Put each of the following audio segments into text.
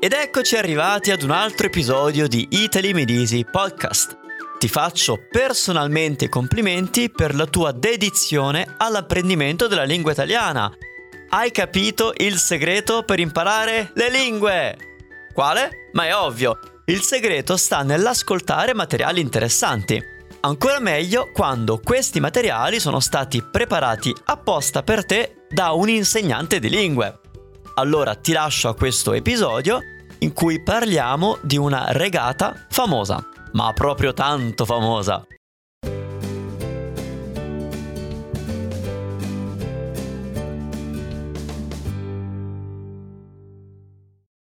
Ed eccoci arrivati ad un altro episodio di Italy Medisi Podcast. Ti faccio personalmente i complimenti per la tua dedizione all'apprendimento della lingua italiana. Hai capito il segreto per imparare le lingue? Quale? Ma è ovvio, il segreto sta nell'ascoltare materiali interessanti. Ancora meglio quando questi materiali sono stati preparati apposta per te da un insegnante di lingue. Allora ti lascio a questo episodio in cui parliamo di una regata famosa, ma proprio tanto famosa.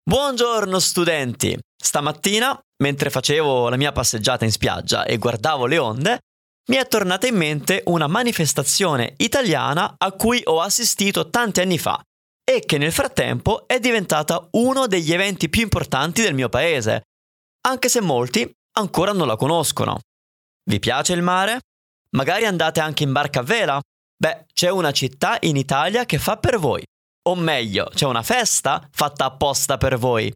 Buongiorno studenti! Stamattina, mentre facevo la mia passeggiata in spiaggia e guardavo le onde, mi è tornata in mente una manifestazione italiana a cui ho assistito tanti anni fa e che nel frattempo è diventata uno degli eventi più importanti del mio paese, anche se molti ancora non la conoscono. Vi piace il mare? Magari andate anche in barca a vela? Beh, c'è una città in Italia che fa per voi. O meglio, c'è una festa fatta apposta per voi.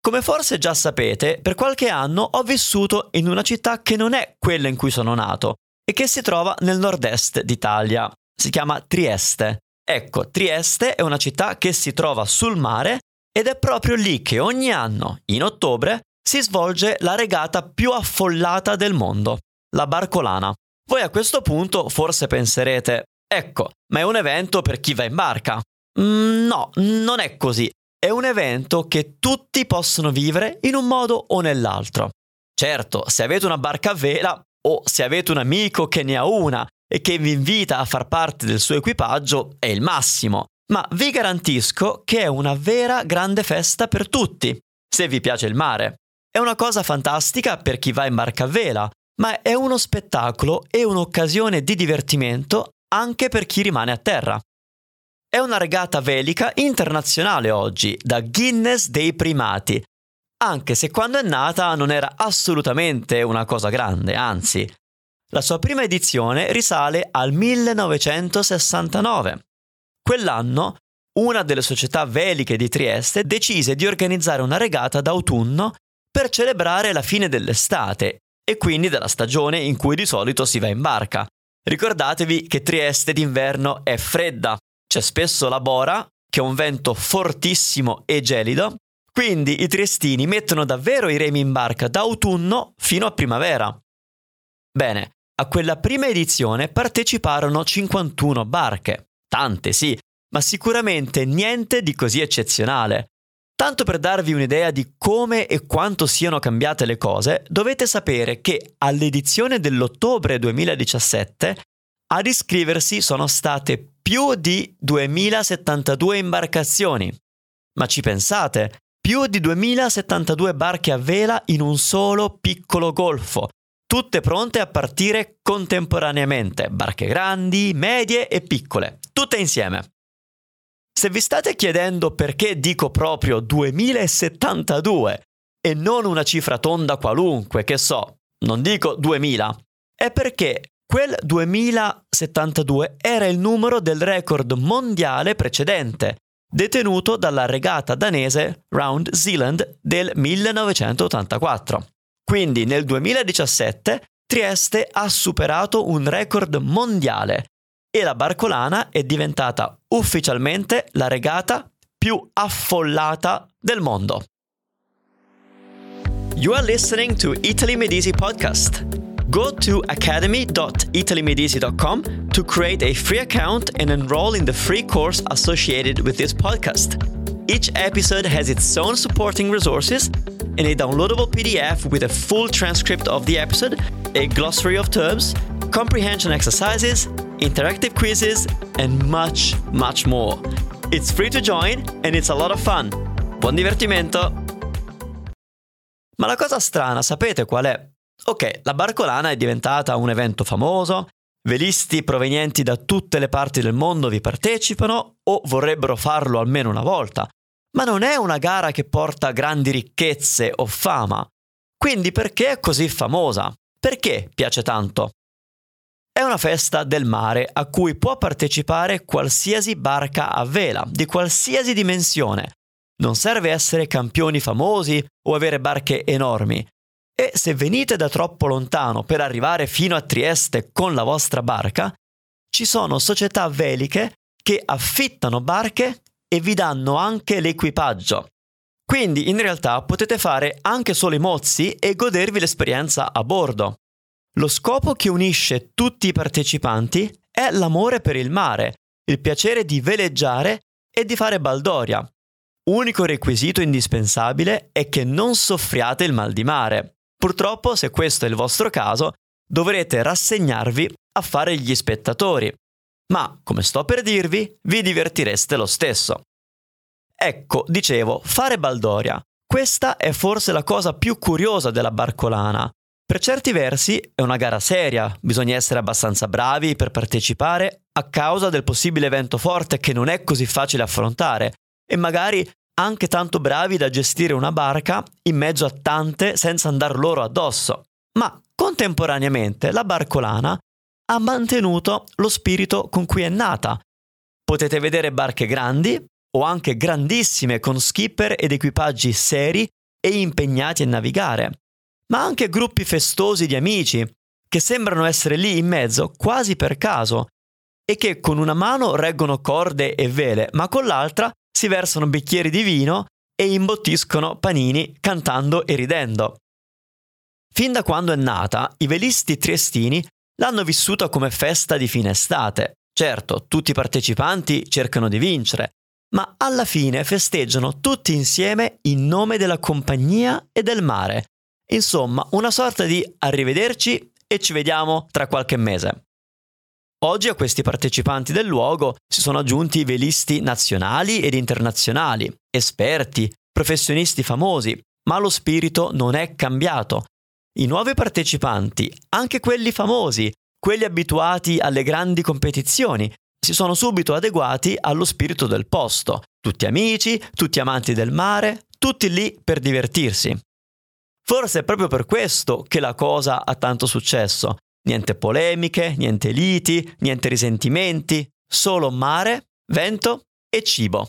Come forse già sapete, per qualche anno ho vissuto in una città che non è quella in cui sono nato e che si trova nel nord-est d'Italia. Si chiama Trieste. Ecco, Trieste è una città che si trova sul mare ed è proprio lì che ogni anno, in ottobre, si svolge la regata più affollata del mondo, la Barcolana. Voi a questo punto forse penserete, ecco, ma è un evento per chi va in barca. Mm, no, non è così. È un evento che tutti possono vivere in un modo o nell'altro. Certo, se avete una barca a vela o se avete un amico che ne ha una e che vi invita a far parte del suo equipaggio è il massimo. Ma vi garantisco che è una vera grande festa per tutti, se vi piace il mare. È una cosa fantastica per chi va in barca a vela, ma è uno spettacolo e un'occasione di divertimento anche per chi rimane a terra. È una regata velica internazionale oggi, da Guinness dei primati, anche se quando è nata non era assolutamente una cosa grande, anzi, la sua prima edizione risale al 1969. Quell'anno una delle società veliche di Trieste decise di organizzare una regata d'autunno per celebrare la fine dell'estate e quindi della stagione in cui di solito si va in barca. Ricordatevi che Trieste d'inverno è fredda, c'è spesso la bora, che è un vento fortissimo e gelido, quindi i triestini mettono davvero i remi in barca da autunno fino a primavera. Bene, a quella prima edizione parteciparono 51 barche. Tante sì, ma sicuramente niente di così eccezionale. Tanto per darvi un'idea di come e quanto siano cambiate le cose, dovete sapere che all'edizione dell'ottobre 2017 ad iscriversi sono state più di 2072 imbarcazioni. Ma ci pensate? Più di 2072 barche a vela in un solo piccolo golfo, tutte pronte a partire contemporaneamente, barche grandi, medie e piccole, tutte insieme. Se vi state chiedendo perché dico proprio 2072 e non una cifra tonda qualunque, che so, non dico 2000, è perché quel 2072 era il numero del record mondiale precedente, detenuto dalla regata danese Round Zealand del 1984. Quindi nel 2017 Trieste ha superato un record mondiale e la Barcolana è diventata ufficialmente la regata più affollata del mondo. You are listening to Italy Medici podcast. Go to academy.italymedici.com to create a free account and enroll in the free course associated with this podcast. Each episode has its own supporting resources and a downloadable PDF with a full transcript of the episode, a glossary of terms, comprehension exercises, interactive quizzes, and much, much more. It's free to join and it's a lot of fun. Buon divertimento! Ma la cosa strana, sapete qual è? Ok, la Barcolana è diventata un evento famoso, velisti provenienti da tutte le parti del mondo vi partecipano o vorrebbero farlo almeno una volta, ma non è una gara che porta grandi ricchezze o fama. Quindi perché è così famosa? Perché piace tanto? È una festa del mare a cui può partecipare qualsiasi barca a vela, di qualsiasi dimensione. non serve essere campioni famosi o avere barche enormi. E se venite da troppo lontano per arrivare fino a Trieste con la vostra barca, ci sono società veliche che affittano barche e vi danno anche l'equipaggio. Quindi in realtà potete fare anche solo i mozzi e godervi l'esperienza a bordo. Lo scopo che unisce tutti i partecipanti è l'amore per il mare, il piacere di veleggiare e di fare baldoria. Unico requisito indispensabile è che non soffriate il mal di mare. Purtroppo, se questo è il vostro caso, dovrete rassegnarvi a fare gli spettatori. Ma, come sto per dirvi, vi divertireste lo stesso. Ecco, dicevo, fare baldoria. Questa è forse la cosa più curiosa della barcolana. Per certi versi è una gara seria, bisogna essere abbastanza bravi per partecipare a causa del possibile vento forte che non è così facile affrontare e magari anche tanto bravi da gestire una barca in mezzo a tante senza andar loro addosso. Ma contemporaneamente la barcolana ha mantenuto lo spirito con cui è nata. Potete vedere barche grandi o anche grandissime con skipper ed equipaggi seri e impegnati a navigare, ma anche gruppi festosi di amici che sembrano essere lì in mezzo quasi per caso e che con una mano reggono corde e vele, ma con l'altra si versano bicchieri di vino e imbottiscono panini cantando e ridendo. Fin da quando è nata, i velisti triestini l'hanno vissuta come festa di fine estate. Certo, tutti i partecipanti cercano di vincere, ma alla fine festeggiano tutti insieme in nome della compagnia e del mare. Insomma, una sorta di arrivederci e ci vediamo tra qualche mese. Oggi a questi partecipanti del luogo si sono aggiunti velisti nazionali ed internazionali, esperti, professionisti famosi, ma lo spirito non è cambiato. I nuovi partecipanti, anche quelli famosi, quelli abituati alle grandi competizioni, si sono subito adeguati allo spirito del posto, tutti amici, tutti amanti del mare, tutti lì per divertirsi. Forse è proprio per questo che la cosa ha tanto successo, Niente polemiche, niente liti, niente risentimenti, solo mare, vento e cibo.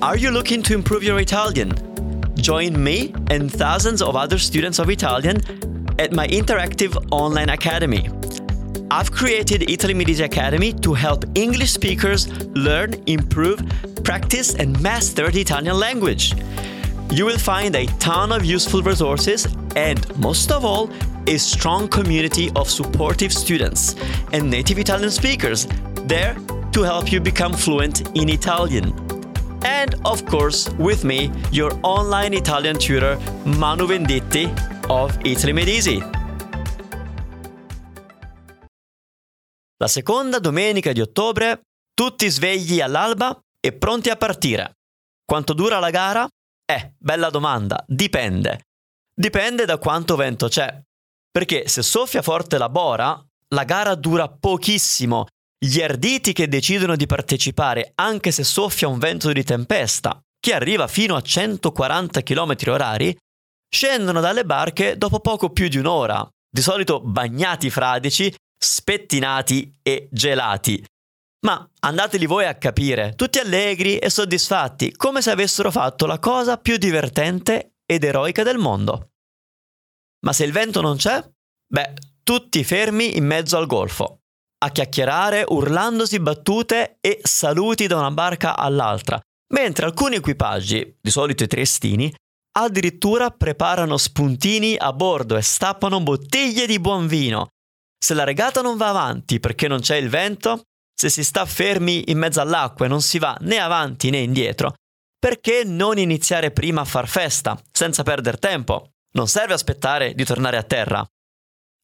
Are you looking to improve your Italian? Join me and thousands of other students of Italian at my interactive online academy. I've created Italy Media Academy to help English speakers learn, improve, practice, and master the Italian language. You will find a ton of useful resources and, most of all, a strong community of supportive students and native Italian speakers there to help you become fluent in Italian. And of course, with me, your online Italian tutor Manu Venditti of Italy Made Easy. La seconda domenica di ottobre, tutti svegli all'alba e pronti a partire. Quanto dura la gara? Eh, bella domanda, dipende. Dipende da quanto vento c'è. Perché se soffia forte la bora, la gara dura pochissimo. Gli arditi che decidono di partecipare anche se soffia un vento di tempesta, che arriva fino a 140 km orari, scendono dalle barche dopo poco più di un'ora, di solito bagnati fradici, spettinati e gelati. Ma andateli voi a capire, tutti allegri e soddisfatti, come se avessero fatto la cosa più divertente ed eroica del mondo. Ma se il vento non c'è? Beh, tutti fermi in mezzo al golfo, a chiacchierare, urlandosi battute e saluti da una barca all'altra, mentre alcuni equipaggi, di solito i triestini, addirittura preparano spuntini a bordo e stappano bottiglie di buon vino. Se la regata non va avanti perché non c'è il vento, se si sta fermi in mezzo all'acqua e non si va né avanti né indietro, perché non iniziare prima a far festa, senza perdere tempo? Non serve aspettare di tornare a terra.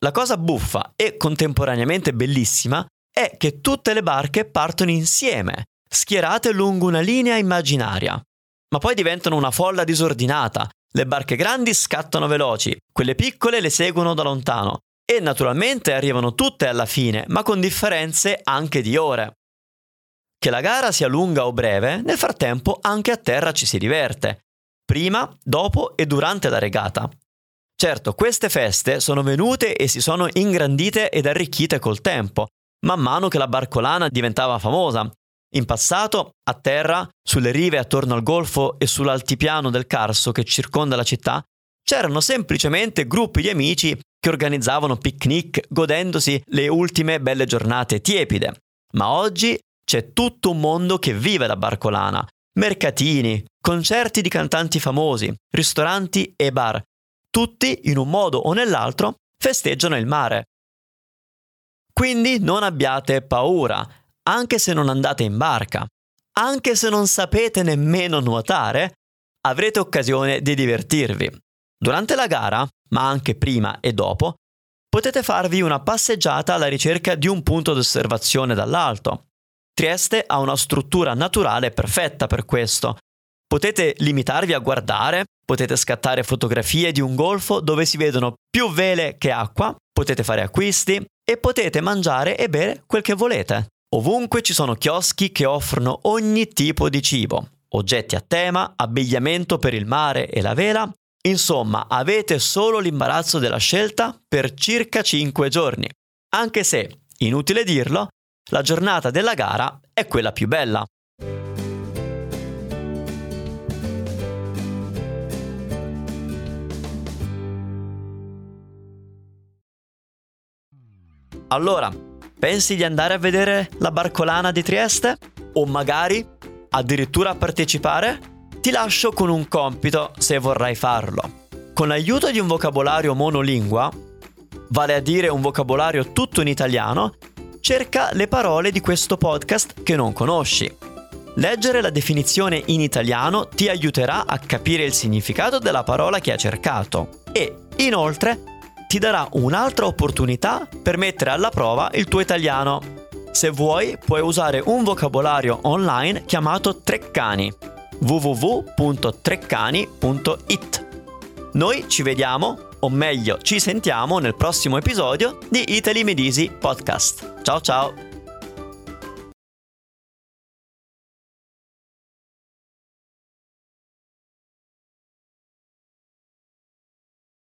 La cosa buffa e contemporaneamente bellissima è che tutte le barche partono insieme, schierate lungo una linea immaginaria. Ma poi diventano una folla disordinata. Le barche grandi scattano veloci, quelle piccole le seguono da lontano e naturalmente arrivano tutte alla fine, ma con differenze anche di ore. Che la gara sia lunga o breve, nel frattempo anche a terra ci si diverte prima, dopo e durante la regata. Certo, queste feste sono venute e si sono ingrandite ed arricchite col tempo, man mano che la barcolana diventava famosa. In passato, a terra, sulle rive attorno al golfo e sull'altipiano del Carso che circonda la città, c'erano semplicemente gruppi di amici che organizzavano picnic godendosi le ultime belle giornate tiepide. Ma oggi c'è tutto un mondo che vive la barcolana. Mercatini, concerti di cantanti famosi, ristoranti e bar. Tutti, in un modo o nell'altro, festeggiano il mare. Quindi non abbiate paura, anche se non andate in barca, anche se non sapete nemmeno nuotare, avrete occasione di divertirvi. Durante la gara, ma anche prima e dopo, potete farvi una passeggiata alla ricerca di un punto d'osservazione dall'alto. Trieste ha una struttura naturale perfetta per questo. Potete limitarvi a guardare, potete scattare fotografie di un golfo dove si vedono più vele che acqua, potete fare acquisti e potete mangiare e bere quel che volete. Ovunque ci sono chioschi che offrono ogni tipo di cibo, oggetti a tema, abbigliamento per il mare e la vela, insomma avete solo l'imbarazzo della scelta per circa 5 giorni, anche se, inutile dirlo, la giornata della gara è quella più bella. Allora, pensi di andare a vedere la barcolana di Trieste? O magari addirittura a partecipare? Ti lascio con un compito se vorrai farlo. Con l'aiuto di un vocabolario monolingua, vale a dire un vocabolario tutto in italiano, cerca le parole di questo podcast che non conosci. Leggere la definizione in italiano ti aiuterà a capire il significato della parola che hai cercato e, inoltre, ti darà un'altra opportunità per mettere alla prova il tuo italiano. Se vuoi, puoi usare un vocabolario online chiamato Treccani www.treccani.it. Noi ci vediamo, o meglio ci sentiamo nel prossimo episodio di Italy Medisi Podcast. Ciao ciao!